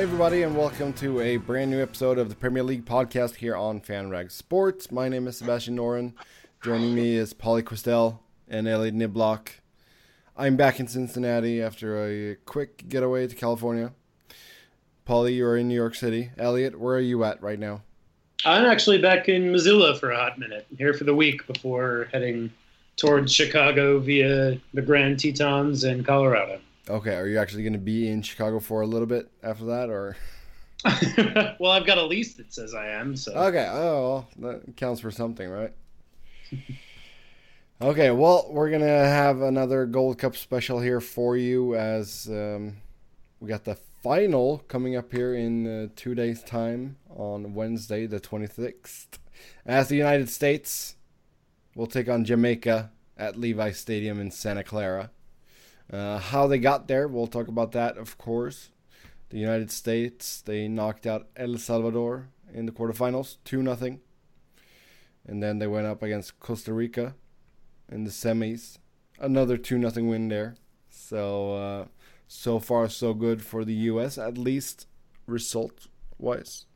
Hey, everybody, and welcome to a brand new episode of the Premier League podcast here on FanRag Sports. My name is Sebastian Noren. Joining me is Pauly Kwestel and Elliott Niblock. I'm back in Cincinnati after a quick getaway to California. Pauly, you're in New York City. Elliott, where are you at right now? I'm actually back in Missoula for a hot minute, here for the week before heading towards Chicago via the Grand Tetons and Colorado. Okay, are you actually going to be in Chicago for a little bit after that, or? well, I've got a lease that says I am. So. Okay. Oh, well, that counts for something, right? okay. Well, we're gonna have another Gold Cup special here for you as um, we got the final coming up here in uh, two days' time on Wednesday, the twenty sixth, as the United States will take on Jamaica at Levi Stadium in Santa Clara. Uh, how they got there, we'll talk about that, of course. The United States, they knocked out El Salvador in the quarterfinals, 2 0. And then they went up against Costa Rica in the semis. Another 2 0 win there. So, uh, so far, so good for the U.S., at least result wise.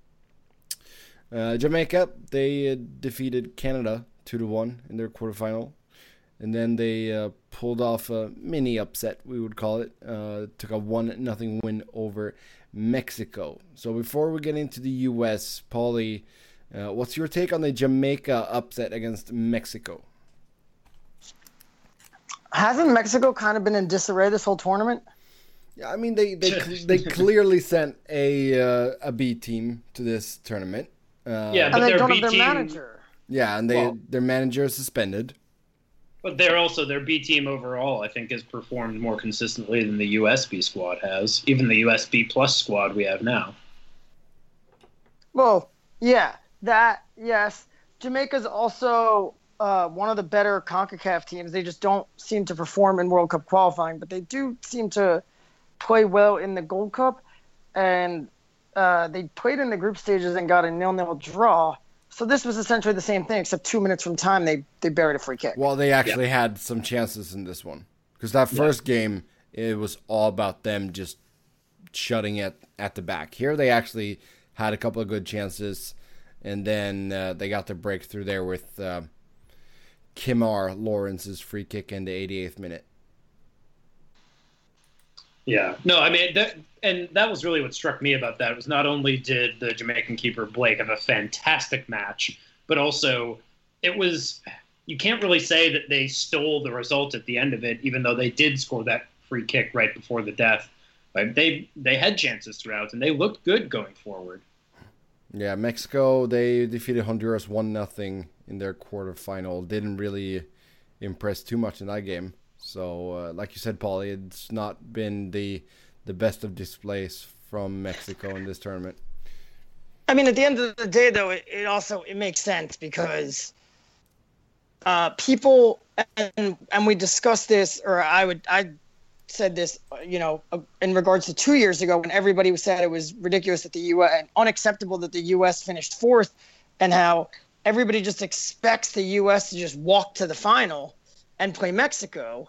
Uh, Jamaica, they uh, defeated Canada 2 to 1 in their quarterfinal and then they uh, pulled off a mini upset, we would call it. Uh, took a one nothing win over Mexico. So before we get into the U.S., Pauly, uh, what's your take on the Jamaica upset against Mexico? Hasn't Mexico kind of been in disarray this whole tournament? Yeah, I mean they they they clearly sent a uh, a B team to this tournament. Uh, yeah, but and they don't B have their team, manager. Yeah, and they well, their manager is suspended. But they're also their B team overall. I think has performed more consistently than the USB squad has, even the USB plus squad we have now. Well, yeah, that yes. Jamaica's also uh, one of the better Concacaf teams. They just don't seem to perform in World Cup qualifying, but they do seem to play well in the Gold Cup. And uh, they played in the group stages and got a nil-nil draw. So this was essentially the same thing, except two minutes from time they they buried a free kick. Well, they actually had some chances in this one because that first game it was all about them just shutting it at the back. Here they actually had a couple of good chances, and then uh, they got the breakthrough there with uh, Kemar Lawrence's free kick in the 88th minute. Yeah, no, I mean that, and that was really what struck me about that. It was not only did the Jamaican keeper Blake have a fantastic match, but also it was you can't really say that they stole the result at the end of it, even though they did score that free kick right before the death. Like they they had chances throughout, and they looked good going forward. Yeah, Mexico they defeated Honduras one nothing in their quarterfinal. Didn't really impress too much in that game. So, uh, like you said, Pauly, it's not been the the best of displays from Mexico in this tournament. I mean, at the end of the day, though, it, it also it makes sense because uh, people and and we discussed this, or I would I said this, you know, uh, in regards to two years ago when everybody was said it was ridiculous that the U.S. and unacceptable that the U.S. finished fourth, and how everybody just expects the U.S. to just walk to the final and play Mexico.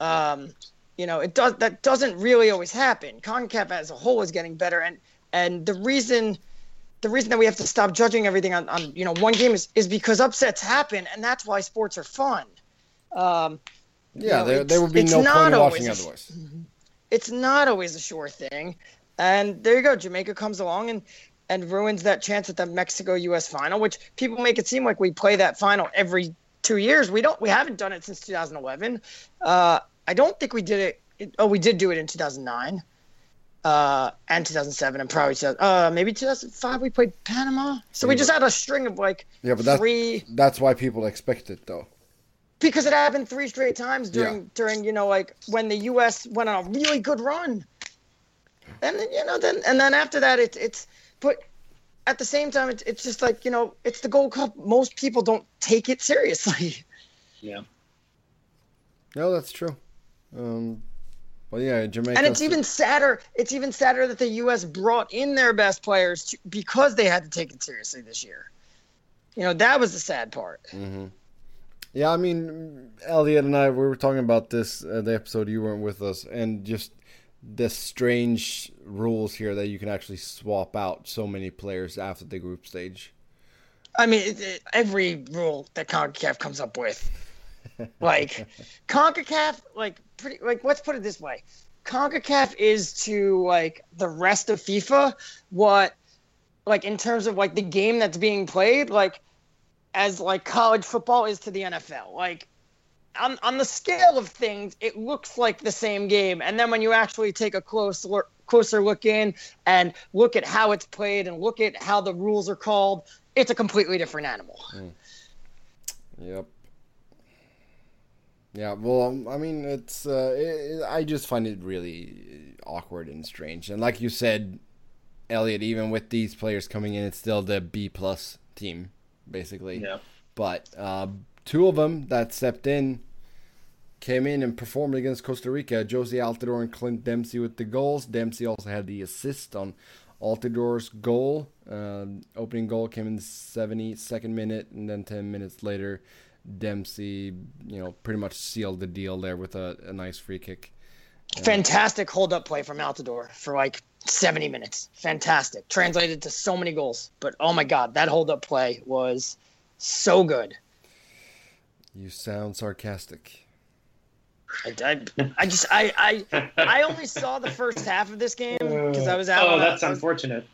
Um, you know, it does that doesn't really always happen. CONCACAF as a whole is getting better, and and the reason the reason that we have to stop judging everything on, on you know one game is is because upsets happen, and that's why sports are fun. Um, yeah, know, there, there would be no point in watching otherwise. Mm-hmm. It's not always a sure thing, and there you go. Jamaica comes along and and ruins that chance at the Mexico U.S. final, which people make it seem like we play that final every two years. We don't. We haven't done it since 2011. Uh, I don't think we did it, it. Oh, we did do it in 2009 uh, and 2007 and probably uh, maybe 2005 we played Panama. So yeah, we just had a string of like yeah, but that's, three. That's why people expect it though. Because it happened three straight times during yeah. during you know like when the U.S. went on a really good run, and you know then and then after that it's it's but at the same time, it's, it's just like, you know, it's the Gold Cup. Most people don't take it seriously. Yeah. No, that's true. Um, well, yeah, Jamaica. And it's even sadder. It's even sadder that the U.S. brought in their best players to, because they had to take it seriously this year. You know, that was the sad part. Mm-hmm. Yeah, I mean, Elliott and I we were talking about this uh, the episode you weren't with us, and just the strange rules here that you can actually swap out so many players after the group stage. I mean, it, it, every rule that CONCACAF comes up with, like CONCACAF, like pretty, like let's put it this way: CONCACAF is to like the rest of FIFA what, like in terms of like the game that's being played, like as like college football is to the NFL. Like on on the scale of things, it looks like the same game, and then when you actually take a close look, closer look in and look at how it's played and look at how the rules are called, it's a completely different animal. Mm. Yep. Yeah, well, I mean, it's uh, it, I just find it really awkward and strange. And like you said, Elliott, even with these players coming in, it's still the B plus team, basically. Yeah. But uh, two of them that stepped in came in and performed against Costa Rica. Jozy Altidore and Clint Dempsey with the goals. Dempsey also had the assist on Altidore's goal. Uh, opening goal came in the 72nd minute, and then 10 minutes later, Dempsey, you know, pretty much sealed the deal there with a, a nice free kick. Fantastic hold up play from Altidore for like 70 minutes. Fantastic. Translated to so many goals. But oh my God, that hold up play was so good. You sound sarcastic. I, I, I just I, I I only saw the first half of this game because I was out. Oh, that's a, unfortunate.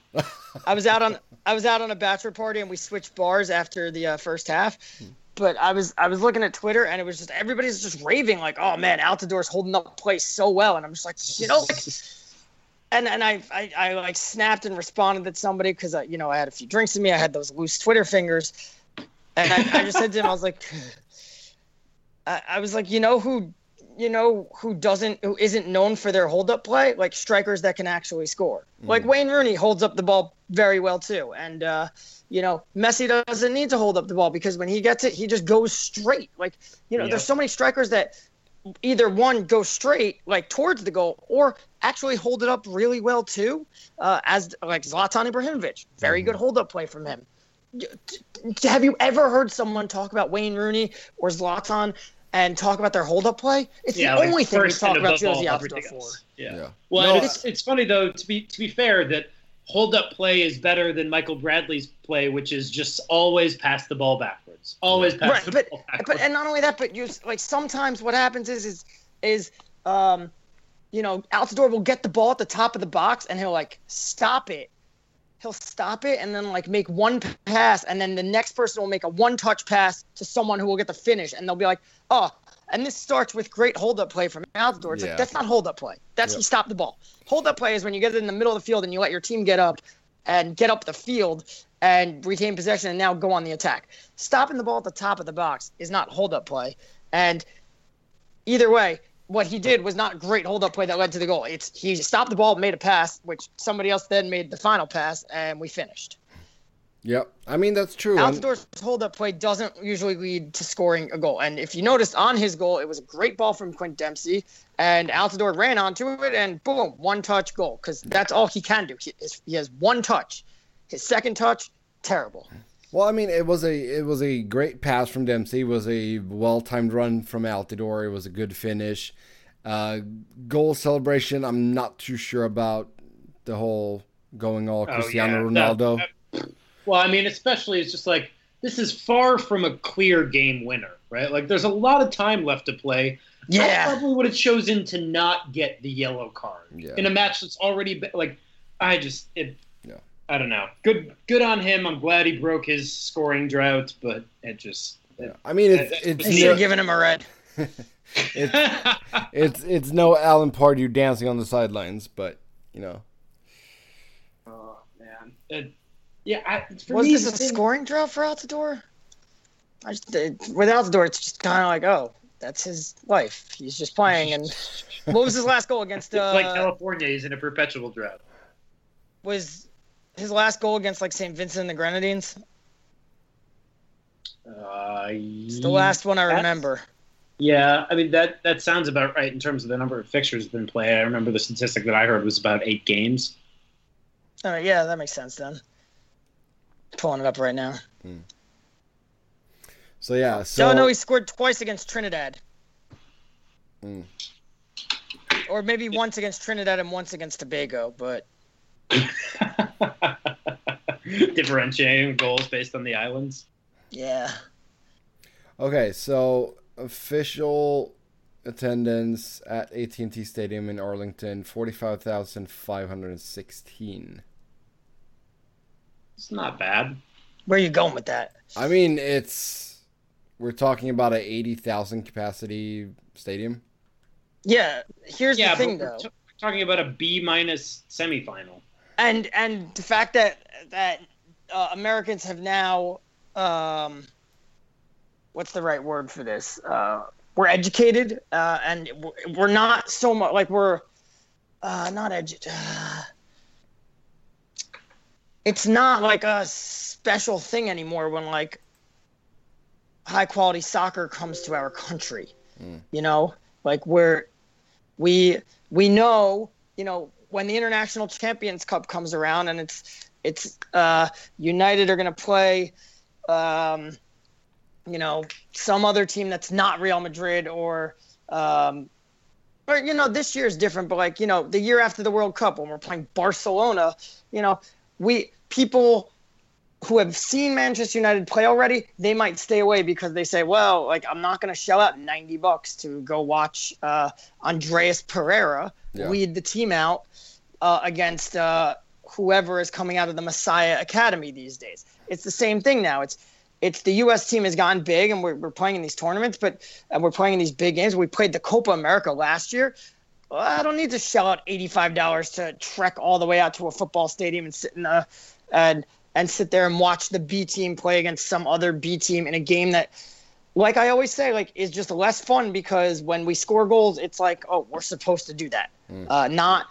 I was out on I was out on a bachelor party and we switched bars after the uh, first half. But I was I was looking at Twitter and it was just everybody's just raving like, oh man, Altidore's holding up play so well, and I'm just like, you know, like, and and I, I I like snapped and responded to somebody because you know I had a few drinks in me, I had those loose Twitter fingers, and I, I just said to him, I was like, I, I was like, you know who you know who doesn't who isn't known for their hold up play like strikers that can actually score mm. like wayne rooney holds up the ball very well too and uh you know messi doesn't need to hold up the ball because when he gets it he just goes straight like you know yeah. there's so many strikers that either one go straight like towards the goal or actually hold it up really well too uh as like zlatan ibrahimovic very mm. good hold up play from him have you ever heard someone talk about wayne rooney or zlatan and talk about their hold up play. It's yeah, the like only thing we talk about Jozy Altidore for. Yeah. yeah. Well, no, it's, it's funny though to be to be fair that hold up play is better than Michael Bradley's play, which is just always pass the ball backwards, always pass right, the but, ball backwards. But and not only that, but you like sometimes what happens is is is um, you know, Altidore will get the ball at the top of the box and he'll like stop it he'll stop it and then like make one pass and then the next person will make a one touch pass to someone who will get the finish and they'll be like oh and this starts with great hold up play from Altidore. It's yeah. like that's not hold up play. That's yep. you stop the ball. Hold up play is when you get it in the middle of the field and you let your team get up and get up the field and retain possession and now go on the attack. Stopping the ball at the top of the box is not hold up play. And either way, what he did was not great hold up play that led to the goal. It's he stopped the ball, made a pass, which somebody else then made the final pass, and we finished. Yep, I mean that's true. Altidore's hold up play doesn't usually lead to scoring a goal, and if you noticed on his goal, it was a great ball from Clint Dempsey, and Altidore ran onto it, and boom, one touch goal, because that's all he can do. He, he has one touch. His second touch, terrible. Well, I mean, it was a it was a great pass from Dempsey. It was a well timed run from Altidore. It was a good finish. Uh, goal celebration. I'm not too sure about the whole going all oh, Cristiano yeah. Ronaldo. That, that, well, I mean, especially it's just like this is far from a clear game winner, right? Like there's a lot of time left to play. Yeah, I probably would have chosen to not get the yellow card yeah. in a match that's already been, like. I just it I don't know. Good, good on him. I'm glad he broke his scoring drought, but it just. It, I mean, it's it's, it's no, giving him a red. it's, it's it's no Alan Pardew dancing on the sidelines, but you know. Oh man, it, yeah. I, was me, this a thing... scoring drought for Altidore? I just, with Altidore, it's just kind of like, oh, that's his life. He's just playing. And what was his last goal against? Uh, like California, he's in a perpetual drought. Was his last goal against like St. Vincent and the Grenadines? Uh, it's the last one I remember. Yeah, I mean that that sounds about right in terms of the number of fixtures been played. I remember the statistic that I heard was about eight games. All right, yeah, that makes sense then. Pulling it up right now. Hmm. So yeah, so no, no, he scored twice against Trinidad. Hmm. or maybe once against Trinidad and once against Tobago, but differentiating goals based on the islands. yeah. Okay, so official attendance at AT&T Stadium in Arlington 45,516. It's not bad. Where are you going with that? I mean, it's we're talking about a 80,000 capacity stadium. Yeah, here's yeah, the thing though. t- talking about a B minus semifinal. And and the fact that that uh, Americans have now um, what's the right word for this? Uh, we're educated, uh, and we're- not so much like we're uh, not edu- uh, It's not like a special thing anymore when like high quality soccer comes to our country. Mm. You know, like we're we we know you know when the international champions cup comes around and it's it's uh united are going to play um you know some other team that's not real madrid or um or you know this year is different but like you know the year after the world cup when we're playing barcelona you know we people who have seen Manchester United play already, they might stay away because they say, well, like I'm not going to shell out 90 bucks to go watch uh, Andreas Pereira Yeah. lead the team out uh, against uh, whoever is coming out of the Messiah Academy these days. It's the same thing now. It's it's the U.S. team has gone big, and we're, we're playing in these tournaments, but and we're playing in these big games. We played the Copa America last year. Well, I don't need to shell out eighty-five dollars to trek all the way out to a football stadium and sit in the and and sit there and watch the B team play against some other B team in a game that, like I always say, like is just less fun because when we score goals, it's like, oh, we're supposed to do that, uh, not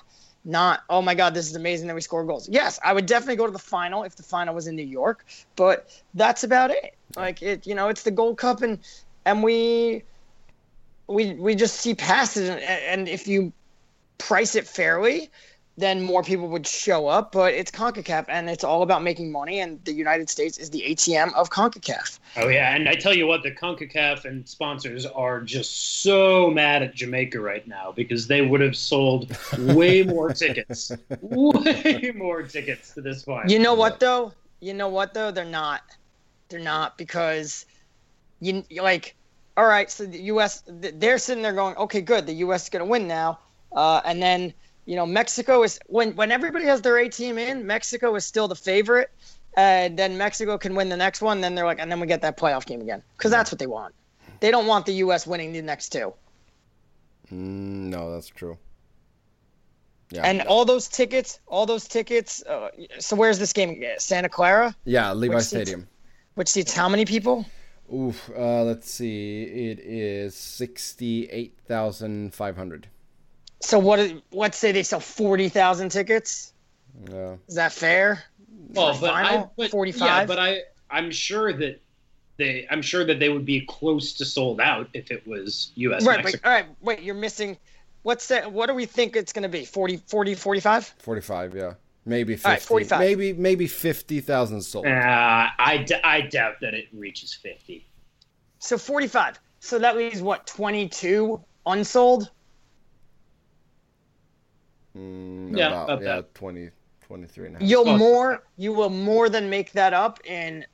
not oh my god, this is amazing that we score goals. Yes, I would definitely go to the final if the final was in New York, but that's about it. Like it, you know, it's the Gold Cup and and we we we just see past it and, and if you price it fairly then more people would show up but it's CONCACAF and it's all about making money and the United States is the ATM of CONCACAF. Oh yeah, and I tell you what, the Concacaf and sponsors are just so mad at Jamaica right now because they would have sold way more tickets, way more tickets to this final. You know what though? You know what though? They're not. They're not because you like all right, so the US they're sitting there going, "Okay, good. The US is going to win now." Uh, and then you know Mexico is when when everybody has their A team in, Mexico is still the favorite, and then Mexico can win the next one. Then they're like, and then we get that playoff game again because that's what they want. They don't want the U.S. winning the next two. Mm, no, that's true. Yeah. And all those tickets, all those tickets. Uh, so where's this game? Santa Clara, yeah, Levi which seats- Stadium. which seats how many people? Oof. Uh, let's see. It is sixty-eight thousand five hundred. So what? Let's say they sell forty thousand tickets. Yeah. Is that fair? well, for but I, final? but, 45? Yeah, but I, I'm sure that they, I'm sure that they would be close to sold out if it was U.S. right, but all right. Wait, you're missing. What's that? What do we think it's going to be? 40, 40, 45? Forty-five. Yeah. Maybe fifty. All right, 45. Maybe maybe fifty thousand sold. Uh, I, d- I doubt that it reaches 50. So 45. So that leaves what? 22 unsold. Mm, Yeah, about, about yeah, that. 20, 23 and a half. You'll Oh. more. You will more than make that up in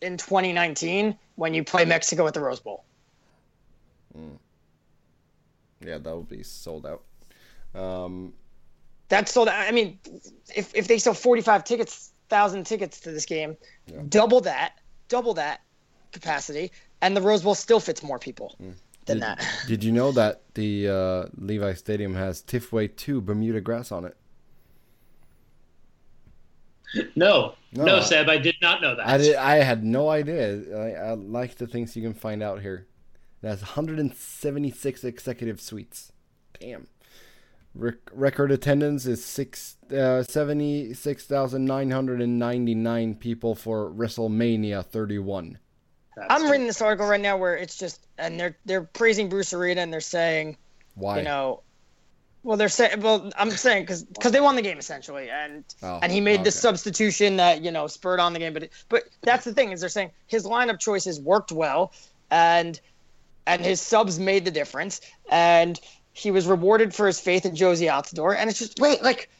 in 2019 when you play Mexico at the Rose Bowl. Yeah, that will be sold out. Um, That's sold. out. I mean, if if they sell 45 tickets, thousand tickets to this game, Yeah. double that, double that capacity, and the Rose Bowl still fits more people Mm. Than did, that. did you know that the uh, Levi Stadium has Tifway 2 Bermuda grass on it? No, No, no, I- Seb, I did not know that. I did, I had no idea. I, I like the things you can find out here. It has 176 executive suites. Damn. Rec- record attendance is six uh, 76,999 people for WrestleMania 31. That's I'm true. reading this article right now where it's just, and they're they're praising Bruce Arena and they're saying, Why? you know, well they're saying, well I'm saying because because they won the game essentially, and Oh, and he made okay. this substitution that you know spurred on the game, but it, but that's the thing is they're saying his lineup choices worked well, and and his subs made the difference, and he was rewarded for his faith in Jozy Altidore, and it's just wait, like,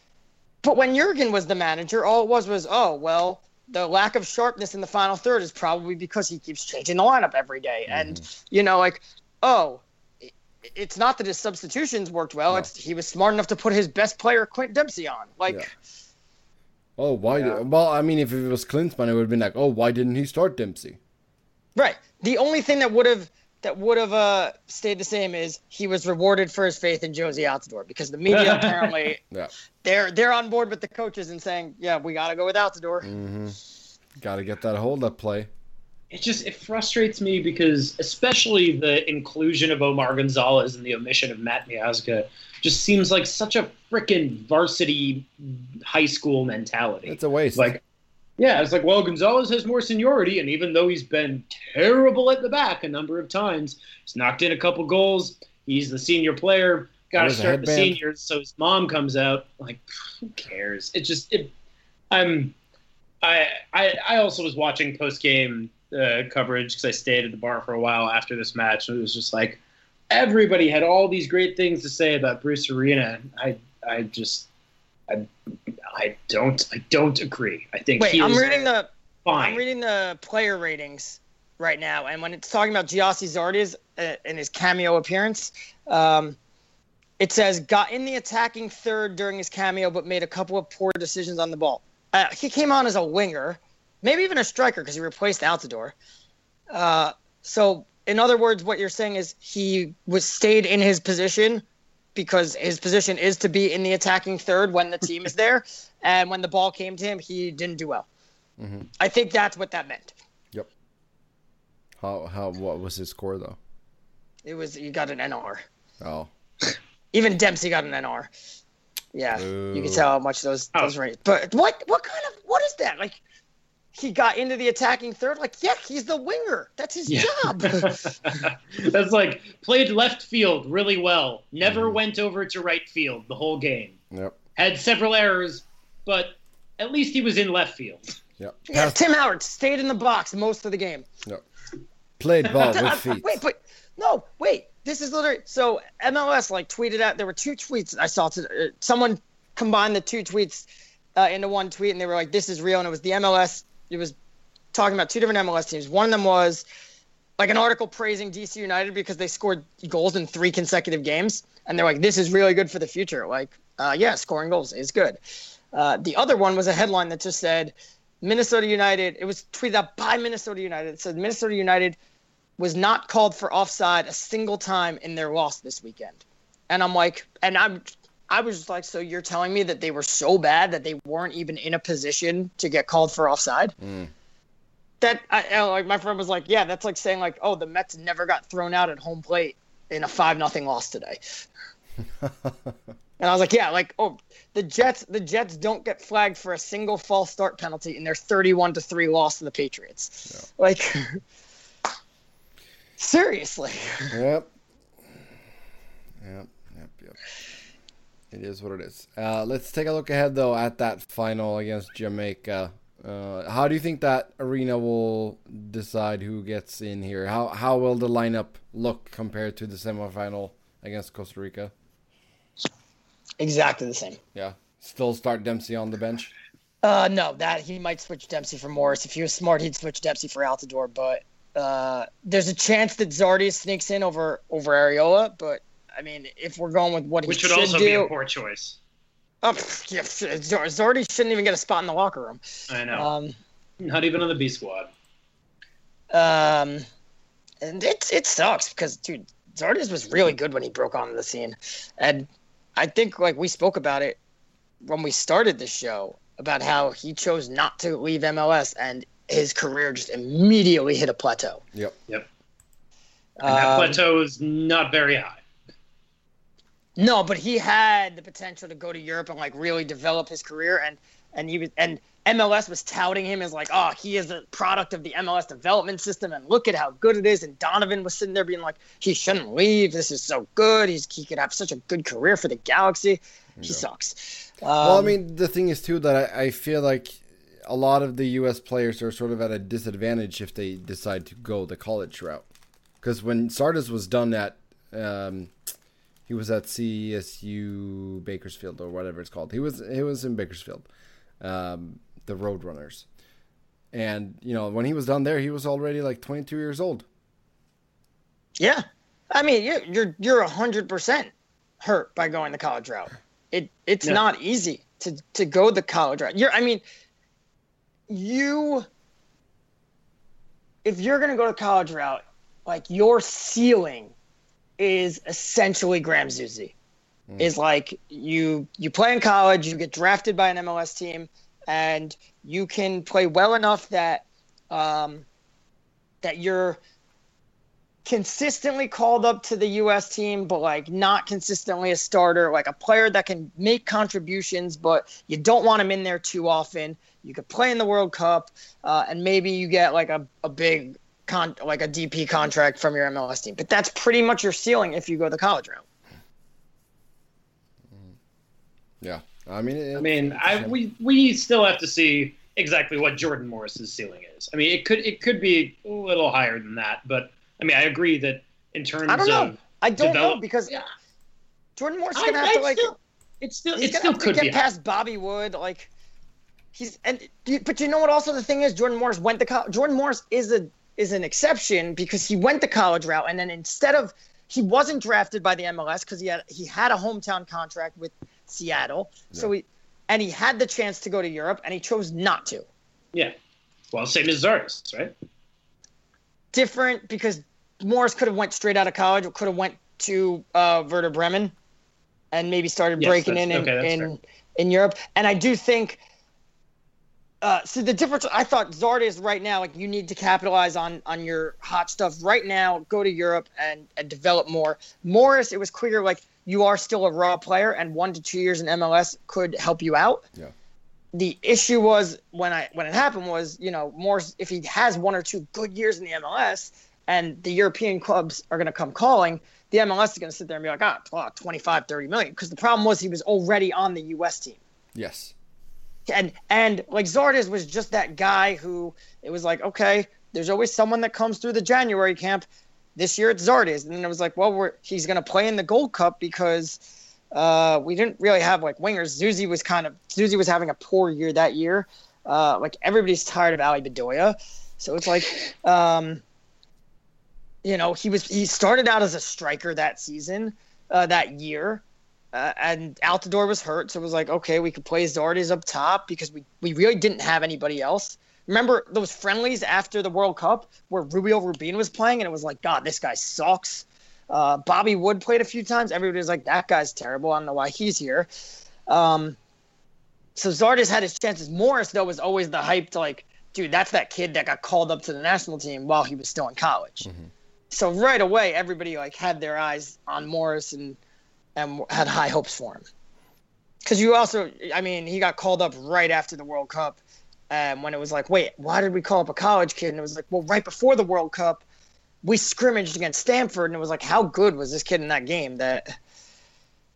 but when Jurgen was the manager, all it was was, oh well, the lack of sharpness in the final third is probably because he keeps changing the lineup every day, Mm-hmm. and you know, like, oh. It's not that his substitutions worked well. No. It's he was smart enough to put his best player Clint Dempsey on. Like, Yeah. Oh, why? Yeah. Well, I mean, if it was Klinsmann, it would have been like, oh, why didn't he start Dempsey? Right. The only thing that would have that would have uh, stayed the same is he was rewarded for his faith in Jozy Altidore because the media apparently Yeah. they're they're on board with the coaches and saying, yeah, we got to go with Altidore. Mm-hmm. Got to get that hold up play. it just it frustrates me because especially the inclusion of Omar Gonzalez and the omission of Matt Miazga just seems like such a freaking varsity high school mentality. It's a waste. like yeah, it's like well Gonzalez has more seniority and even though he's been terrible at the back a number of times, he's knocked in a couple goals. He's the senior player. Got to start the seniors so his mom comes out like who cares? It just it I'm I I, I also was watching post game uh, coverage because I stayed at the bar for a while after this match, and it was just like everybody had all these great things to say about Bruce Arena. I I just I I don't I don't agree. I think Wait, he I'm reading the fine. I'm reading the player ratings right now, and when it's talking about Gyasi Zardes uh, in his cameo appearance, um, it says got in the attacking third during his cameo, but made a couple of poor decisions on the ball. Uh, he came on as a winger, maybe even a striker because he replaced Altidore. Uh, so, in other words, what you're saying is he was stayed in his position because his position is to be in the attacking third when the team is there, and when the ball came to him, he didn't do well. Mhm. I think that's what that meant. Yep. How how what was his score though? It was you got an NR. Oh, Even Dempsey got an NR. Yeah, you can tell how much those Oh. those rates. But what what kind of what is that like? He got into the attacking third. Like, yeah, he's the winger. That's his Yeah. job. That's like played left field really well. Never Mhm. went over to right field the whole game. yep, Had several errors, but at least he was in left field. yep. yeah, Pass, Tim Howard stayed in the box most of the game. Yep. played ball with feet. Wait, but no, wait. This is literally so MLS like tweeted out. There were two tweets I saw. To, uh, someone combined the two tweets uh, into one tweet, and they were like, "This is real." And it was the MLS. It was talking about two different MLS teams. One of them was like an article praising DC United because they scored goals in three consecutive games, and they're like, "This is really good for the future." Like, uh, yeah, scoring goals is good. Uh, the other one was a headline that just said Minnesota United. It was tweeted out by Minnesota United. It said Minnesota United was not called for offside a single time in their loss this weekend. And I'm like, and I'm, I was just like, so you're telling me that they were so bad that they weren't even in a position to get called for offside? Mm. That I, like my friend was like, yeah, that's like saying like, oh, the Mets never got thrown out at home plate in a five nothing loss today. And I was like, yeah, like oh, the Jets, the Jets don't get flagged for a single false start penalty in their 31 to three loss to the Patriots. Like, seriously. Yep. Yep. Yep. Yep. It is what it is. Uh, let's take a look ahead though at that final against Jamaica. Uh, how do you think that arena will decide who gets in here? How how will the lineup look compared to the semifinal against Costa Rica? Exactly the same. Yeah. Still start Dempsey on the bench. Uh, no, that he might switch Dempsey for Morris. If he was smart, he'd switch Dempsey for Altidore. But uh, there's a chance that Zardes sneaks in over over Arriola. But I mean, if we're going with what he should do, Which should would also do, be a poor choice. oh, yeah, Zar- Zardes shouldn't even get a spot in the locker room. I know. Um, Not even on the B squad. um, and it it sucks because dude, Zardes was really good when he broke onto the scene, and I think like we spoke about it when we started the show about how he chose not to leave MLS and his career just immediately hit a plateau. Yep. And that Um, plateau is not very high. No, but he had the potential to go to Europe and like really develop his career, and and he was and MLS was touting him as like, oh, he is a product of the MLS development system, and look at how good it is. And Donovan was sitting there being like, he shouldn't leave. This is so good. He's he could have such a good career for the Galaxy. He Yeah. sucks. well, I Um, mean, the thing is too that I, I feel like a lot of the U.S. players are sort of at a disadvantage if they decide to go the college route. Because when Zardes was done at, um, he was at CSU Bakersfield or whatever it's called. He was he was in Bakersfield, um, the Roadrunners, and you know when he was done there, he was already like 22 years old. Yeah, I mean you're you're you're hundred percent hurt by going the college route. It it's Yeah. not easy to to go the college route. You're I mean you if you're gonna go the college route, like your ceiling is essentially Graham Zusi. Is like you you play in college, you get drafted by an MLS team, and you can play well enough that um, that you're consistently called up to the U.S. team, but like not consistently a starter, like a player that can make contributions, but you don't want him in there too often. You could play in the World Cup, uh, and maybe you get like a, a big con like a DP contract from your MLS team. But that's pretty much your ceiling if you go the college route. Mm-hmm. Yeah, I mean, it, I mean, I we we still have to see exactly what Jordan Morris's ceiling is. I mean, it could it could be a little higher than that, but I mean, I agree that in terms I don't know. of I don't know because Yeah. Jordan Morris I- gonna have I to like still- it's still he's it gonna still have to could get be past Bobby Wood. Like he's and but you know what? Also, the thing is, Jordan Morris went to college. Jordan Morris is a is an exception because he went the college route, and then instead of he wasn't drafted by the MLS because he had he had a hometown contract with Seattle, so he and he had the chance to go to Europe, and he chose not to. yeah. Well, same as Zardes, right? Different because Morris could have went straight out of college, or could have went to uh, Werder Bremen, and maybe started Yes, breaking in that's- in, in, in Europe. And I do think. Uh, so the difference, I thought Zardes right now, like you need to capitalize on on your hot stuff right now. Go to Europe and and develop more. Morris, it was clear like you are still a raw player, and one to two years in MLS could help you out. Yeah. The issue was when I when it happened was you know Morris if he has one or two good years in the MLS and the European clubs are going to come calling, the MLS is going to sit there and be like, ah, oh, 25, 30 million. Because the problem was he was already on the U.S. team. yes, And and like Zardes was just that guy who it was like, okay, there's always someone that comes through the January camp. This year it's Zardes, and then it was like, well, we're he's going to play in the Gold Cup because uh, we didn't really have like wingers. Zusi was kind of Zusi was having a poor year that year. Uh, like everybody's tired of Ali Bedoya, so it's like, um, you know, he was he started out as a striker that season, uh, that year. Uh, and Altidore was hurt, so it was like, okay, we could play Zardes up top because we, we really didn't have anybody else. Remember those friendlies after the World Cup where Rubio Rubin was playing, and it was like, God, this guy sucks. Uh, Bobby Wood played a few times. Everybody was like, that guy's terrible. I don't know why he's here. Um, so Zardes had his chances. Morris, though, was always the hyped, like, dude, that's that kid that got called up to the national team while he was still in college. So right away, everybody like had their eyes on Morris and and had high hopes for him. Because you also, I mean, he got called up right after the World Cup, um, when it was like, wait, why did we call up a college kid? And it was like, well, right before the World Cup, we scrimmaged against Stanford, and it was like, how good was this kid in that game that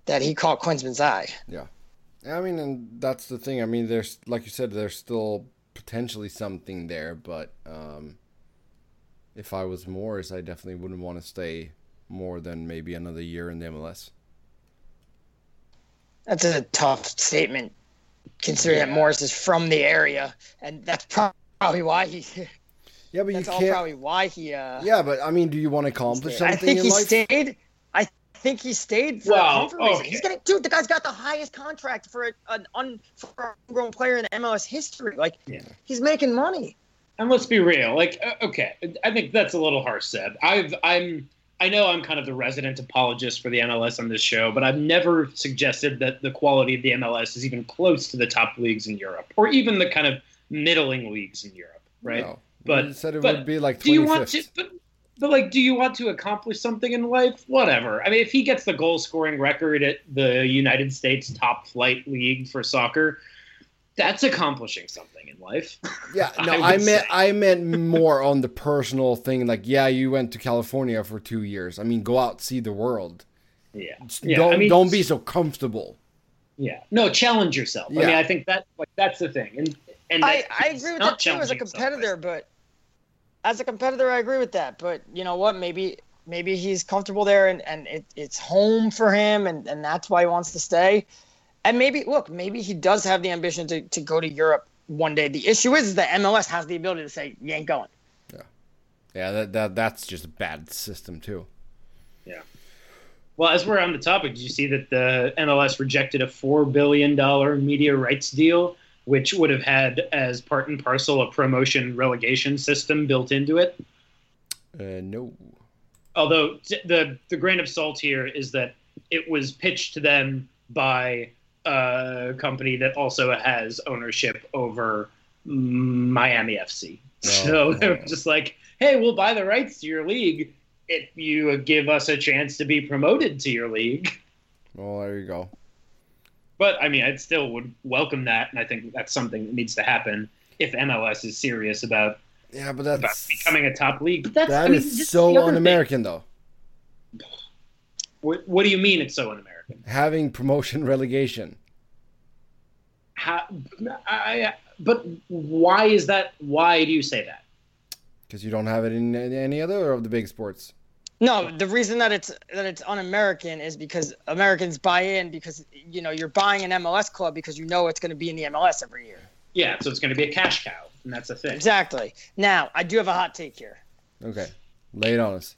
that he caught Klinsmann's eye? Yeah, I mean, and that's the thing. I mean, there's like you said, there's still potentially something there, but um, if I was Morris, I definitely wouldn't want to stay more than maybe another year in the MLS. That's a tough statement, considering that Morris is from the area, and that's probably why he. Yeah, but you That's all can't. probably why he. Uh, Yeah, but I mean, do you want to accomplish something? I something think in he life? stayed. I think he stayed for Well, a okay. He's getting, dude. The guy's got the highest contract for a, an un, for a grown player in MLS history. Like, Yeah. he's making money. And let's be real. Like, uh, okay, I think that's a little harsh said. I've, I'm, I know I'm kind of the resident apologist for the MLS on this show, but I've never suggested that the quality of the MLS is even close to the top leagues in Europe, or even the kind of middling leagues in Europe, right? No. But- you said it but would be like Do you want to? But, but like, do you want to accomplish something in life? Whatever. I mean, if he gets the goal scoring record at the United States top flight league for soccer, that's accomplishing something in life. Yeah, no, I I, meant say. I meant more on the personal thing. Like, yeah, you went to California for two years. I mean, go out, see the world. Yeah. Yeah, don't I mean- don't be so comfortable. Yeah. No, challenge yourself. I mean, Yeah. I think that like that's the thing. And and I, I agree with that too as a challenging himself. competitor, but as a competitor, I agree with that. But you know what? Maybe maybe he's comfortable there and, and it, it's home for him and, and that's why he wants to stay. And maybe look, maybe he does have the ambition to, to go to Europe one day. The issue is that MLS has the ability to say you ain't going. Yeah, yeah, that, that that's just a bad system too. Yeah. Well, as we're on the topic, did you see that the MLS rejected a four billion dollar media rights deal, which would have had as part and parcel a promotion relegation system built into it? Uh, no. Although the the grain of salt here is that it was pitched to them by a company that also has ownership over Miami FC. Oh, so they're just like, hey, we'll buy the rights to your league if you give us a chance to be promoted to your league. Well, there you go. But I mean, I still would welcome that, and I think that's something that needs to happen if MLS is serious about yeah, but that's about becoming a top league. But that's, that I mean, is so un-American, though. What, what do you mean it's so un-American? Having promotion relegation. How, I, but why is that? Why do you say that? Because you don't have it in any other of the big sports. No, the reason that it's that it's un-American is because Americans buy in because you know you're buying an MLS club because you know it's going to be in the MLS every year. Yeah, so it's going to be a cash cow, and that's the thing. Exactly. Now, I do have a hot take here. Okay, lay it on us.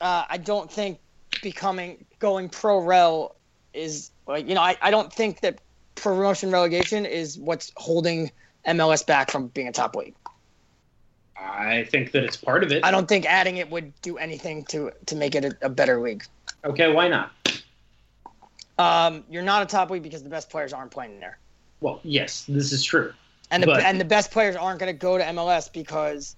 Uh, I don't think becoming going pro rel is like you know I, I don't think that promotion relegation is what's holding MLS back from being a top league. I think that it's part of it. I don't think adding it would do anything to to make it a, a better league. Okay, why not? Um, you're not a top league because the best players aren't playing there. Well, yes, this is true. And the but, and the best players aren't going to go to MLS because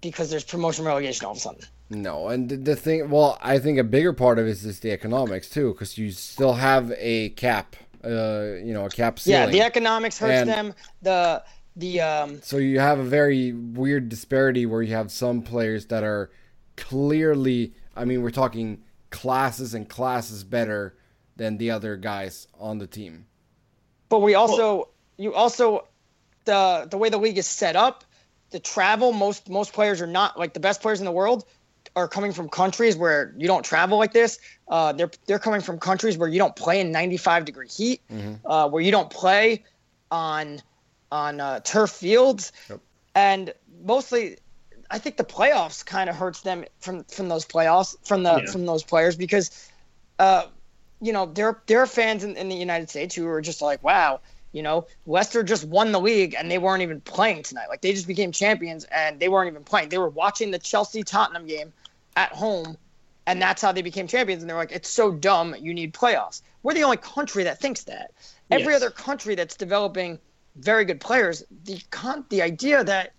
because there's promotion relegation all of a sudden. No, and the thing, well, I think a bigger part of it is just the economics too, because you still have a cap, uh, you know, a cap ceiling. Yeah, the economics hurts and, them. The the um, so you have a very weird disparity where you have some players that are clearly i mean we're talking classes and classes better than the other guys on the team but we also well, you also the the way the league is set up the travel most most players are not like the best players in the world are coming from countries where you don't travel like this. Uh, they're they're coming from countries where you don't play in 95 degree heat, mm-hmm. uh, where you don't play on on uh, turf fields, yep. and mostly, I think the playoffs kind of hurts them from from those playoffs from the yeah. from those players because, uh, you know, there there are fans in, in the United States who are just like, wow, you know, Leicester just won the league and they weren't even playing tonight. Like they just became champions and they weren't even playing. They were watching the Chelsea Tottenham game at home, and that's how they became champions. And they're like, it's so dumb. You need playoffs. We're the only country that thinks that. Every yes. other country that's developing very good players. The con the idea that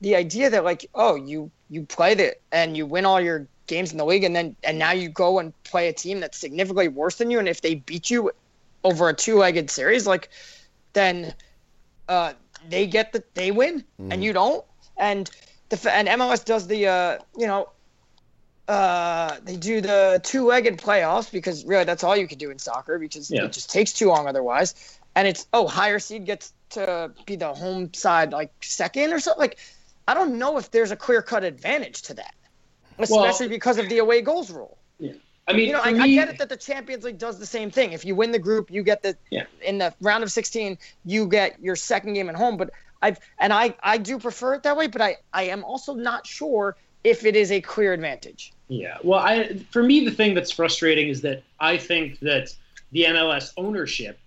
the idea that like oh you you played it and you win all your games in the league and then and now you go and play a team that's significantly worse than you and if they beat you over a two-legged series like then uh, they get the they win mm. and you don't and the and MLS does the uh, you know uh, they do the two-legged playoffs because really that's all you can do in soccer because yeah. it just takes too long otherwise and it's oh higher seed gets to be the home side like second or something. Like I don't know if there's a clear cut advantage to that, especially well, because of the away goals rule. Yeah. I mean, you know, I, me, I, get it that the Champions League does the same thing. If you win the group, you get the yeah. in the round of 16, you get your second game at home. But I've and I I do prefer it that way. But I I am also not sure if it is a clear advantage. Yeah. Well, I for me the thing that's frustrating is that I think that the MLS ownership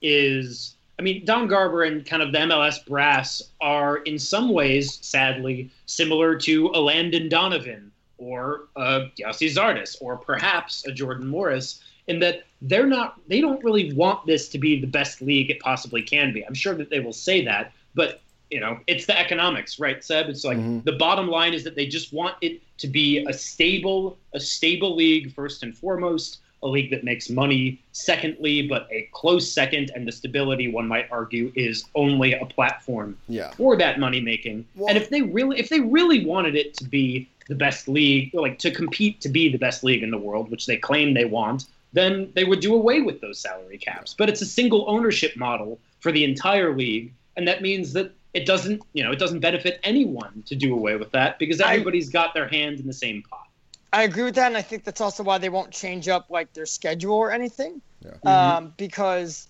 is I mean, Don Garber and kind of the MLS brass are in some ways, sadly, similar to a Landon Donovan or a Gyasi Zardes or perhaps a Jordan Morris in that they're not they don't really want this to be the best league it possibly can be. I'm sure that they will say that, but you know, it's the economics, right, Seb? It's like mm-hmm. the bottom line is that they just want it to be a stable, a stable league first and foremost a league that makes money secondly, but a close second, and the stability, one might argue, is only a platform yeah. for that money making. Well, and if they really, if they really wanted it to be the best league, like to compete to be the best league in the world, which they claim they want, then they would do away with those salary caps. But it's a single ownership model for the entire league, and that means that it doesn't, you know, it doesn't benefit anyone to do away with that because everybody's I, got their hand in the same pot. I agree with that, and I think that's also why they won't change up like their schedule or anything. Yeah. Um, because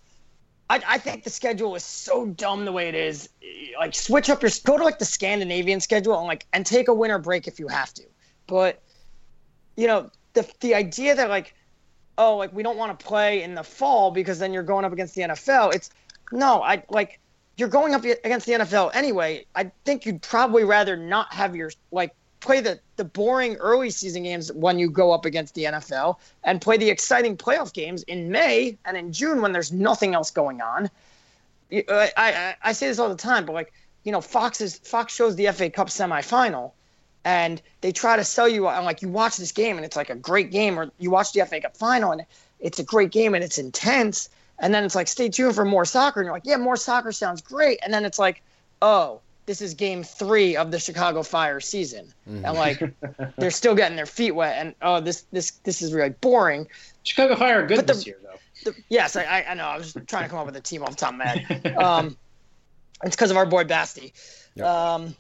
I, I think the schedule is so dumb the way it is. Like switch up your go to like the Scandinavian schedule and like and take a winter break if you have to. But you know the the idea that like oh like we don't want to play in the fall because then you're going up against the NFL. It's no, I like you're going up against the NFL anyway. I think you'd probably rather not have your like play the the boring early season games when you go up against the NFL and play the exciting playoff games in May and in June when there's nothing else going on. I, I, I say this all the time, but like you know, Fox is Fox shows the FA Cup semifinal, and they try to sell you on like you watch this game and it's like a great game, or you watch the FA Cup final and it's a great game and it's intense, and then it's like stay tuned for more soccer, and you're like, yeah, more soccer sounds great, and then it's like, oh, this is game three of the Chicago Fire season, mm-hmm. and like they're still getting their feet wet, and oh, this this this is really boring. Chicago Fire are good the, this year, though. The, yes, I, I know. I was trying to come up with a team off the top of my head. Um, it's because of our boy Basti. Yep. Um,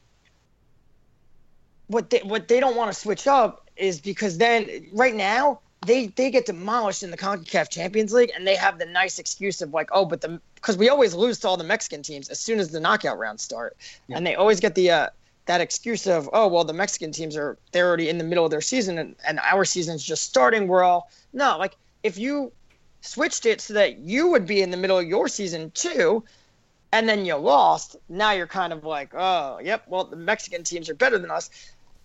what they what they don't want to switch up is because then right now they they get demolished in the CONCACAF Champions League, and they have the nice excuse of like, oh, but the because we always lose to all the Mexican teams as soon as the knockout rounds start, yeah. and they always get the uh, that excuse of, oh, well, the Mexican teams are they're already in the middle of their season, and, and our season's just starting. We're all no, like if you switched it so that you would be in the middle of your season too, and then you lost, now you're kind of like, oh, yep, well, the Mexican teams are better than us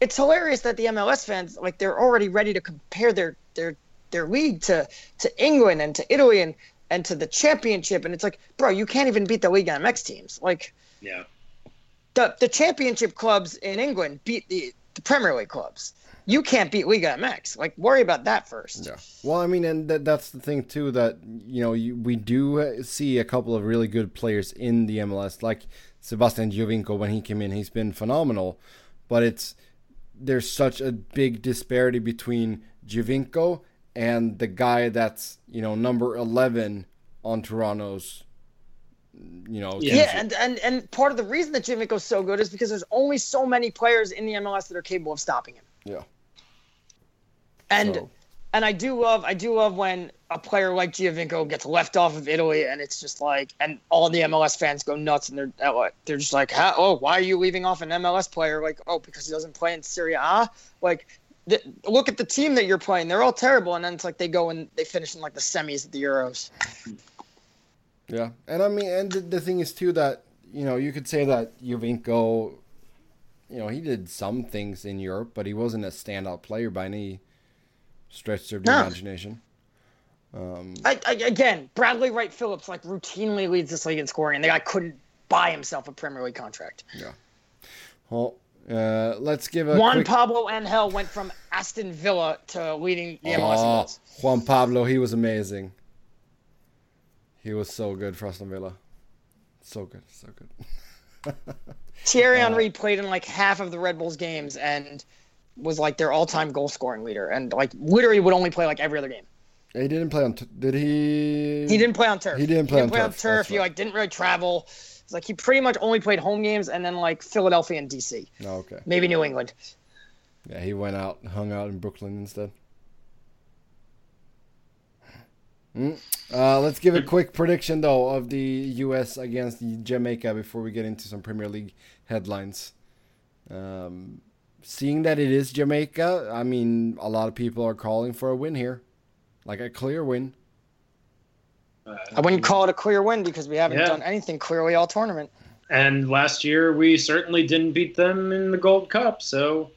it's hilarious that the MLS fans like they're already ready to compare their their their league to to England and to Italy and and to the championship and it's like bro you can't even beat the Liga MX teams like yeah the the championship clubs in England beat the the Premier League clubs you can't beat Liga MX. Like, worry about that first. Yeah. Well, I mean, and that, that's the thing too that you know you, we do see a couple of really good players in the MLS, like Sebastian Giovinco when he came in. He's been phenomenal, but it's there's such a big disparity between Giovinco and the guy that's you know number 11 on Toronto's you know yeah and, and and part of the reason that Giovinco's so good is because there's only so many players in the MLS that are capable of stopping him. Yeah. And so and I do love I do love when a player like Giovinco gets left off of Italy and it's just like and all the MLS fans go nuts and they're they're just like oh why are you leaving off an MLS player? Like oh because he doesn't play in Serie A? Like the, look at the team that you're playing. They're all terrible. And then it's like they go and they finish in like the semis of the Euros. Yeah, and I mean and the, the thing is too that you know you could say that Giovinco, you know he did some things in Europe but he wasn't a standout player by any stretch of the no. imagination. Um, I, I, again, Bradley Wright Phillips like routinely leads this league in scoring, and the guy couldn't buy himself a Premier League contract. Yeah. Well, uh, let's give a Juan quick... Pablo Angel went from Aston Villa to leading the MLS. Oh, Juan Pablo, he was amazing. He was so good for Aston Villa. So good, so good. Thierry uh, Henry played in like half of the Red Bulls games, and was like their all-time goal scoring leader, and like literally would only play like every other game. He didn't play on. T- did he? He didn't play on turf. He didn't play, he didn't on, play turf. on turf. He like didn't really travel. It's like he pretty much only played home games and then like Philadelphia and DC. Oh, okay. Maybe New England. Yeah, he went out, hung out in Brooklyn instead. Mm. Uh, let's give a quick prediction though of the U.S. against Jamaica before we get into some Premier League headlines. Um, seeing that it is Jamaica, I mean, a lot of people are calling for a win here, like a clear win. I wouldn't call it a clear win because we haven't yeah. done anything clearly all tournament. And last year we certainly didn't beat them in the Gold Cup, so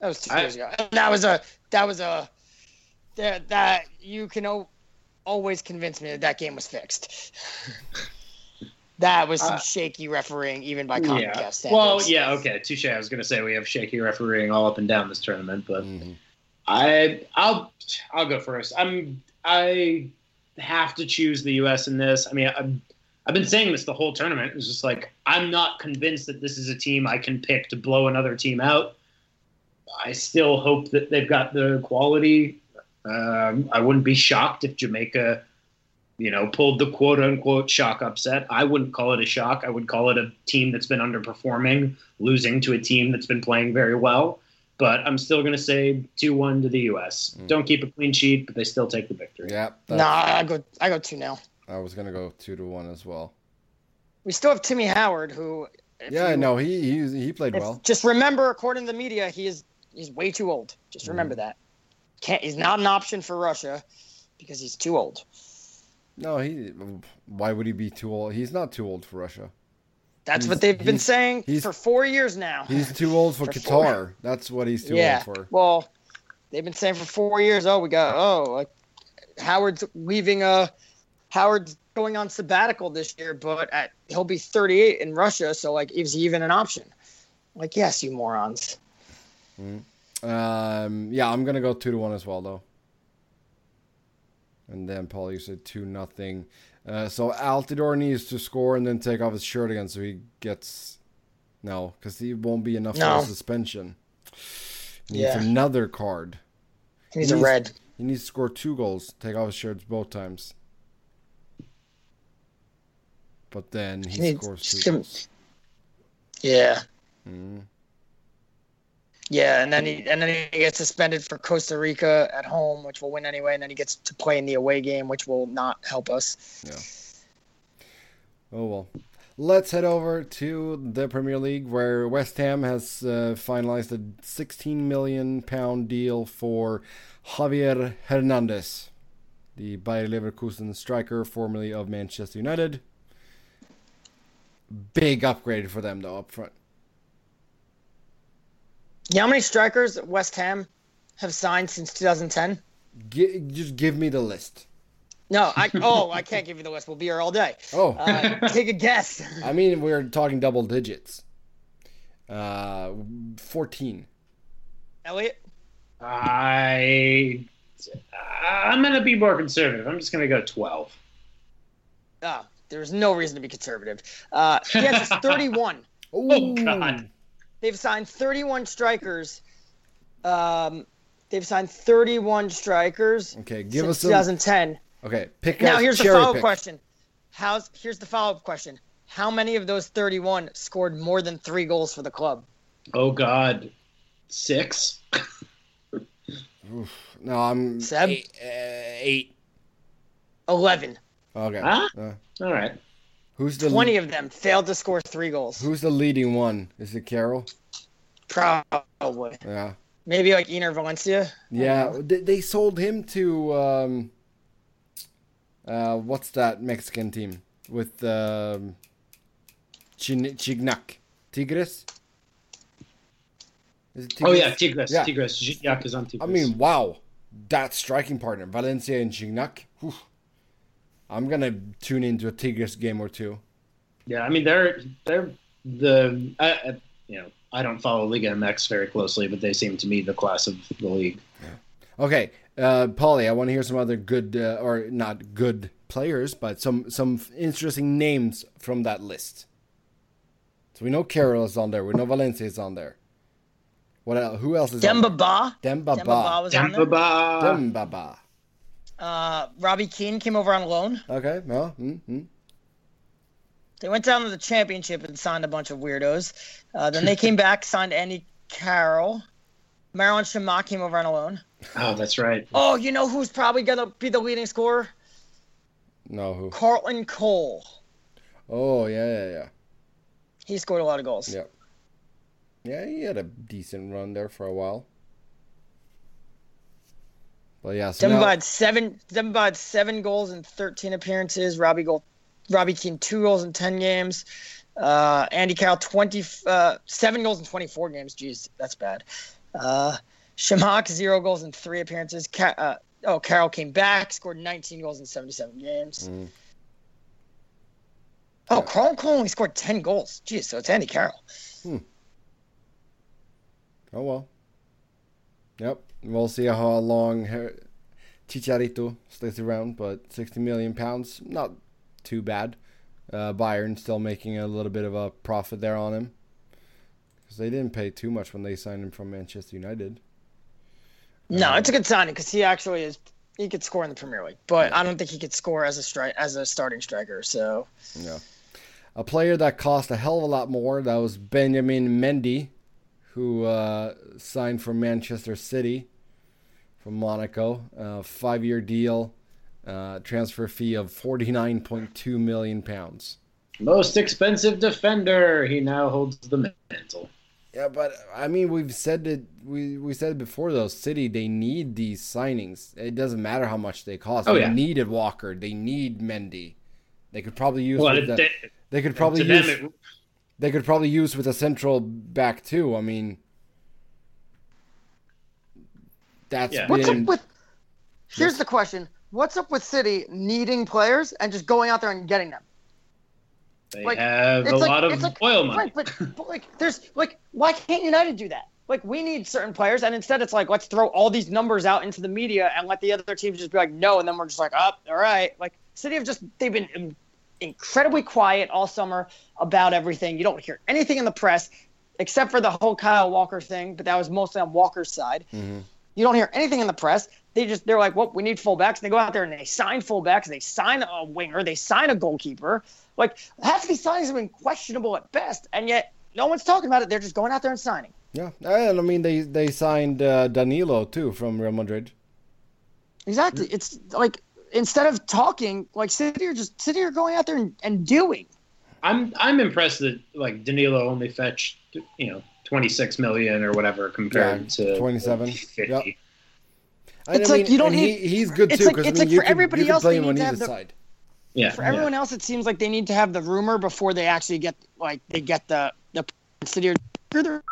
that was two I, years ago. That was a that was a that that you can always convince me that that game was fixed. That was some uh, shaky refereeing, even by CONCACAF yeah. standards. Well, yeah, okay, touche. I was going to say we have shaky refereeing all up and down this tournament, but mm-hmm. I, I'll, I'll go first. I'm, I have to choose the U.S. in this. I mean, I've, I've been saying this the whole tournament. It's just like I'm not convinced that this is a team I can pick to blow another team out. I still hope that they've got the quality. Um, I wouldn't be shocked if Jamaica you know, pulled the quote unquote shock upset. I wouldn't call it a shock. I would call it a team that's been underperforming, losing to a team that's been playing very well. but I'm still going to say 2 1 to the U.S. Mm. Don't keep a clean sheet, but they still take the victory. Yeah. Nah, I go I go two now. I was gonna go two to one as well. We still have Timmy Howard, who yeah, you- no, he he he played if- well. Just remember, according to the media, he is he's way too old. Just Mm-hmm. remember that. Can't he's not an option for Russia because he's too old. No, he. Why would he be too old? He's not too old for Russia. That's He's- what they've been saying for four years now. He's too old for For Qatar. four. That's what he's too yeah. old for. Well, they've been saying for four years. Oh, we got oh, like Howard's leaving. Uh, Howard's going on sabbatical this year, but at, he'll be 38 in Russia. So like, is he even an option? Like, yes, you morons. Um, yeah, I'm gonna go two to one as well, though. And then Paul, you said two nothing. Uh, so Altidore needs to score and then take off his shirt again, so he gets no, because he won't be enough No. for a suspension. He needs Yeah. another card. He needs a red. He needs to score two goals, take off his shirts both times. But then he, He scores two him- Yeah. Mm. Yeah, and then he and then he gets suspended for Costa Rica at home, which will win anyway, and then he gets to play in the away game, which will not help us. Yeah. Oh well. Let's head over to the Premier League, where West Ham has uh, finalized a 16 million pound deal for Javier Hernandez, the Bayer Leverkusen striker, formerly of Manchester United. Big upgrade for them, though, up front. You know how many strikers West Ham have signed since 2010? Gi- just give me the list. No, I oh I can't give you the list. We'll be here all day. Oh, Uh, take a guess. I mean, we're talking double digits. Uh, 14. Elliott, I I'm gonna be more conservative. I'm just gonna go twelve. oh, there's no reason to be conservative. Uh, he has 31. Oh, God. They've signed 31 strikers. Um, they've signed 31 strikers Okay, give since us some. 2010. Okay, pick Now here's the follow-up pick. question. How's here's the follow-up question. How many of those 31 scored more than three goals for the club? Oh God, six. No, I'm Seb? eight. Uh, eight. 11. Okay. Huh? Uh, All right. Who's the 20 of them failed to score three goals. Who's the leading one? Is it Carroll? Probably. Yeah. Maybe like Enner Valencia. Yeah. They, they sold him to um. Uh, what's that Mexican team with um. Chin- Gignac, Tigres. Is it Oh Tigres? yeah, Tigres. Yeah. Tigres. Gignac is on Tigres. I mean, wow, that striking partner, Valencia and Gignac. Whew. I'm gonna tune into a Tigres game or two. yeah. I mean, they're they're the I, I, you know I don't follow Liga MX very closely, but they seem to me the class of the league. Okay, uh, Pauly, I want to hear some other good, uh, or not good players, but some some interesting names from that list. So we know Carroll is on there. We know Valencia is on there. What else? Who else is Demba on Ba. there? Demba Demba Ba Demba Ba. was on there. Demba Ba. Demba Ba. Uh, Robbie Keane came over on loan. Okay, well, mm, mm. They went down to the championship and signed a bunch of weirdos. Uh, then they came back, signed Andy Carroll. Marouane Chamakh came over on a loan. Oh, that's right. Oh, you know who's probably gonna be the leading scorer? no, who? Carlton Cole. Oh, yeah, yeah, yeah. He scored a lot of goals. Yeah. Yeah, he had a decent run there for a while. But yeah, so Demba now- seven. Demba had seven goals in thirteen appearances. Robbie goal, Robbie Keane two goals in ten games. Uh, Andy Carroll twenty uh, seven goals in twenty four games. Jeez, that's bad. Uh, Chamakh zero goals in three appearances. Ca- uh, oh, Carroll came back, scored nineteen goals in seventy seven games. Mm. Oh, Carl Cole only scored ten goals. Jeez, so it's Andy Carroll. Hmm. Oh well. Yep. We'll see how long Her- Chicharito stays around, but 60 million pounds, not too bad. Uh, Bayern still making a little bit of a profit there on him. Because they didn't pay too much when they signed him from Manchester United. No, Um, it's a good signing because he actually is. He could score in the Premier League, but I don't think he could score as a stri- as a starting striker. So Yeah. A player that cost a hell of a lot more, that was Benjamin Mendy, who uh, signed for Manchester City from Monaco, uh, five-year deal, uh, transfer fee of forty-nine point two million pounds. Most expensive defender. He now holds the mantle. Yeah, but I mean, we've said it. We we said it before though. City they need these signings. It doesn't matter how much they cost. Oh, they yeah. needed Walker. They need Mendy. They could probably use. Well, the, they, they could probably use. it, they could probably use with a central back too. I mean, that's Yeah. What's been up with? Here's the question: What's up with City needing players and just going out there and getting them? they like, have a like- lot of it's like- oil money. Right, but, but like, there's like, why can't United do that? Like, we need certain players, and instead it's like, let's throw all these numbers out into the media and let the other teams just be like, no, and then we're just like, oh, all right. Like, City have just they've been in- incredibly quiet all summer about everything. You don't hear anything in the press except for the whole Kyle Walker thing, but that was mostly on Walker's side. Mhm. You don't hear anything in the press. They just they're like, well, we need fullbacks. And They go out there and they sign fullbacks. They sign a winger. They sign a goalkeeper. Like half these signings have been questionable at best, and yet no one's talking about it. They're just going out there and signing. yeah. And I mean, they they signed uh, Danilo too from Real Madrid. Exactly. It's like instead of talking, like City here, just City here, going out there and, and doing. I'm I'm impressed that like Danilo only fetched you know 26 million or whatever compared Yeah, to 27. 50. Yep. And It's I like you don't need- He, he's good it's too like- because it's I mean, like for could, everybody else, they need to have the- side. Yeah, For yeah. everyone else, it seems like they need to have the rumor before they actually get like they get the the City are further.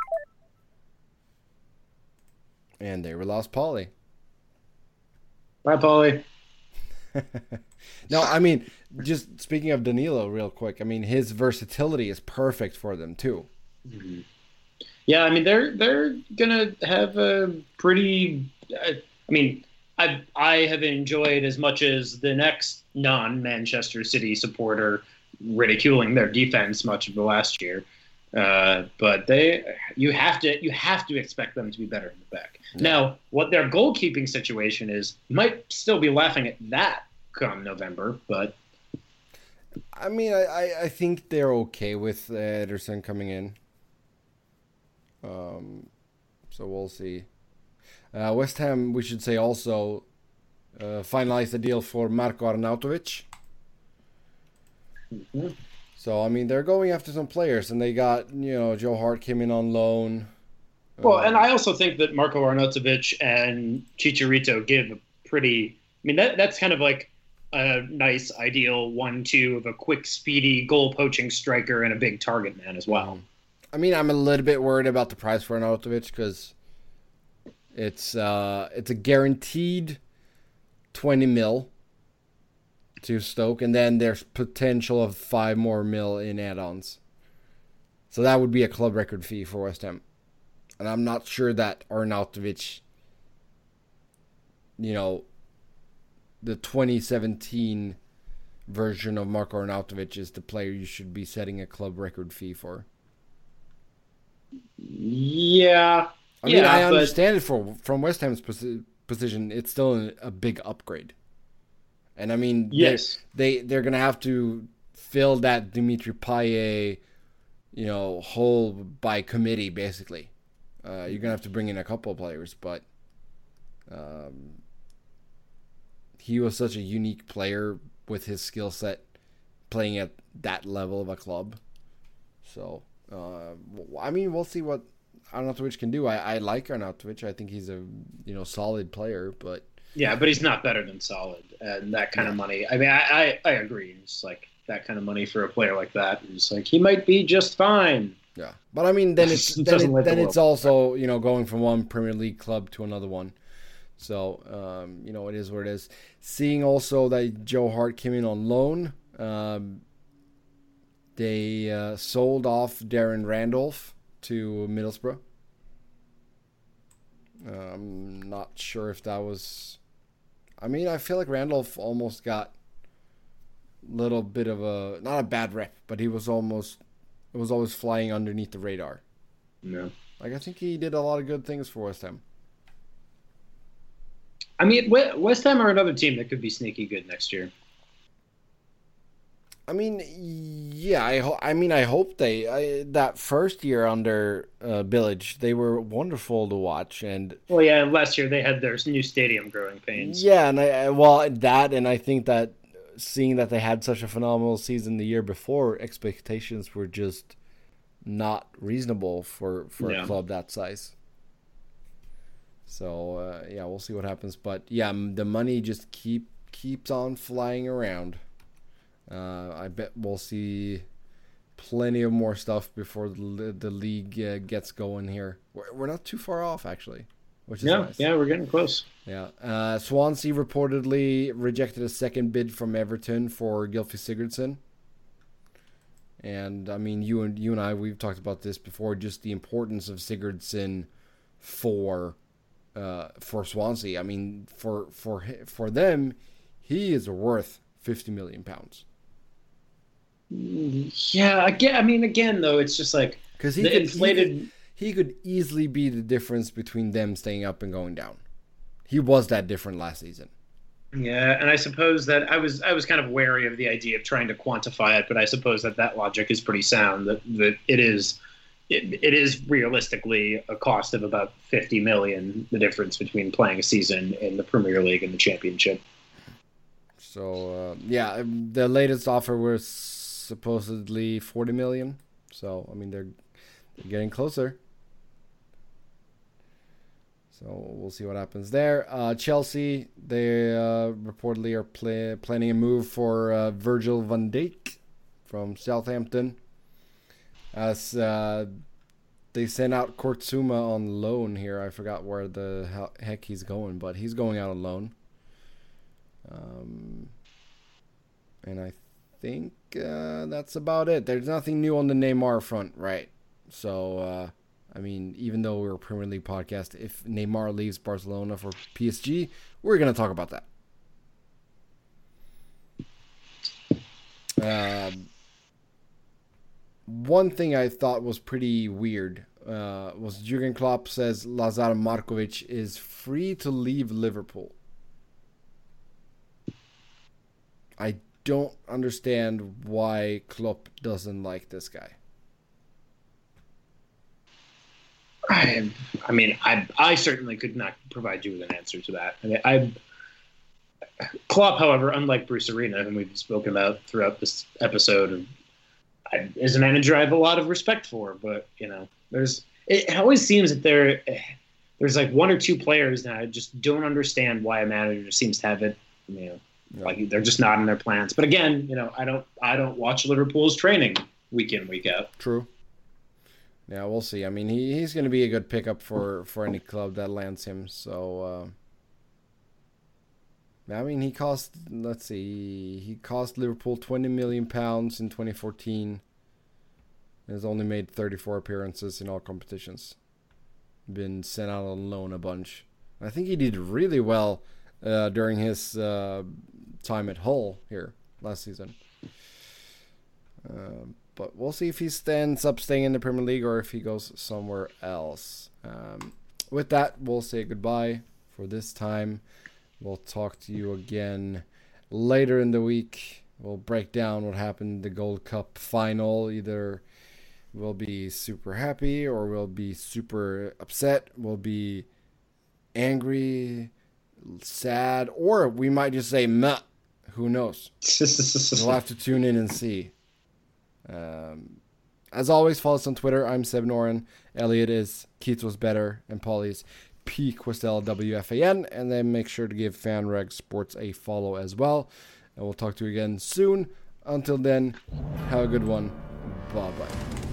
And they were lost Pauly. Bye, Pauly. No, I mean, just speaking of Danilo, real quick. I mean, his versatility is perfect for them too. Mm-hmm. Yeah, I mean they're they're gonna have a pretty. I, I mean, I I have enjoyed as much as the next non-Manchester City supporter ridiculing their defense much of the last year. Uh, but they, you have to you have to expect them to be better in the back. Now, what their goalkeeping situation is, you might still be laughing at that come November, but I mean, I, I, think they're okay with Ederson coming in. Um, so we'll see. Uh, West Ham, we should say also, uh, finalized the deal for Marco Arnautovic. Mhm. So I mean, they're going after some players, and they got you know Joe Hart came in on loan. Well, Um, and I also think that Marco Arnautovic and Chicharito give a pretty. I mean, that that's kind of like a nice, ideal one-two of a quick, speedy goal poaching striker and a big target man as well. I mean, I'm a little bit worried about the price for Arnautovic because it's uh, it's a guaranteed twenty mil to Stoke, and then there's potential of five more mil in add-ons. So that would be a club record fee for West Ham, and I'm not sure that Arnautovic, you know, the 2017 version of Marco Arnautovic is the player you should be setting a club record fee for. Yeah, I mean, Yeah, I but- understand it for from West Ham's position. It's still a big upgrade, and I mean, Yes. they they're gonna have to fill that Dimitri Payet, you know, hole by committee basically. Uh, you're gonna have to bring in a couple of players, but um, he was such a unique player with his skill set, playing at that level of a club. So, uh, I mean, we'll see what Arnautovic can do. I, I like Arnautovic. I think he's a you know solid player, but yeah, but he's not better than solid, and that kind of money. I mean, I, I I agree. It's like that kind of money for a player like that is like he might be just fine. yeah. But I mean, then it's It then, it, light the it's also you know going from one Premier League club to another one. So um, you know it is what it is. Seeing also that Joe Hart came in on loan. Um, they uh, sold off Darren Randolph to Middlesbrough. I'm not sure if that was. I mean, I feel like Randolph almost got a little bit of a not a bad rep, but he was almost it was always flying underneath the radar. No. Like I think he did a lot of good things for West Ham. I mean, West Ham are another team that could be sneaky good next year. I mean, Yeah, I ho- I mean, I hope they I, that first year under uh, Bilic, they were wonderful to watch, and well, yeah, last year they had their new stadium growing pains. Yeah, and I well that, and I think that seeing that they had such a phenomenal season the year before, expectations were just not reasonable for for yeah. a club that size. So uh, yeah, we'll see what happens, but yeah, the money just keep keeps on flying around. Uh, I bet we'll see plenty of more stuff before the, the league uh, gets going here. We're, we're not too far off, actually, which is yeah, nice. yeah, we're getting close. Yeah, uh, Swansea reportedly rejected a second bid from Everton for Gylfi Sigurdsson. And I mean, you and you and I, we've talked about this before. Just the importance of Sigurdsson for uh, for Swansea. I mean, for for for them, he is worth fifty million pounds. Yeah, again, I mean, again though, it's just like because he, could, inflated... he, could, he could easily be the difference between them staying up and going down. He was that different last season. Yeah, and I suppose that I was I was kind of wary of the idea of trying to quantify it, but I suppose that that logic is pretty sound. That that it is it, it is realistically a cost of about 50 million the difference between playing a season in the Premier League and the Championship. So uh, yeah, the latest offer was supposedly 40 million. So I mean they're they're getting closer. So we'll see what happens there. Uh, Chelsea, they uh, reportedly are planning a move for uh, Virgil van Dijk from Southampton. As uh, they sent out Kurt Zouma on loan here. I forgot where the heck he's going, but he's going out on loan. Um, and I think uh, that's about it. There's nothing new on the Neymar front, right? So, uh, I mean, even though we're a Premier League podcast, if Neymar leaves Barcelona for PSG, we're going to talk about that. Uh, one thing I thought was pretty weird uh, was Jurgen Klopp says Lazar Markovic is free to leave Liverpool. I don't understand why Klopp doesn't like this guy. I, I mean, I, I certainly could not provide you with an answer to that. I mean, I, Klopp, however, unlike Bruce Arena, whom we've spoken about throughout this episode, I, is a manager I have a lot of respect for. But you know, there's it always seems that there there's like one or two players that I just don't understand why a manager seems to have it. You know, like they're just not in their plans. But again, you know, I don't I don't watch Liverpool's training week in week out. True. Yeah, we'll see. I mean, he, he's going to be a good pickup for for any club that lands him. So. Uh, I mean, he cost. Let's see. He cost Liverpool twenty million pounds in 2014. and Has only made 34 appearances in all competitions. Been sent out on loan a bunch. I think he did really well uh, during his uh, time at Hull here last season. Uh, but we'll see if he stands up staying in the Premier League or if he goes somewhere else. Um, with that, we'll say goodbye for this time. We'll talk to you again later in the week. We'll break down what happened the Gold Cup final. Either we'll be super happy or we'll be super upset. We'll be angry, sad, or we might just say meh. Who knows? we'll have to tune in and see. Um, as always, follow us on Twitter. I'm Seb Noren. Elliott is Keith was better, and Pauly's P Kwestel WFAN. And then make sure to give FanRag Sports a follow as well. And we'll talk to you again soon. Until then, have a good one. Bye bye.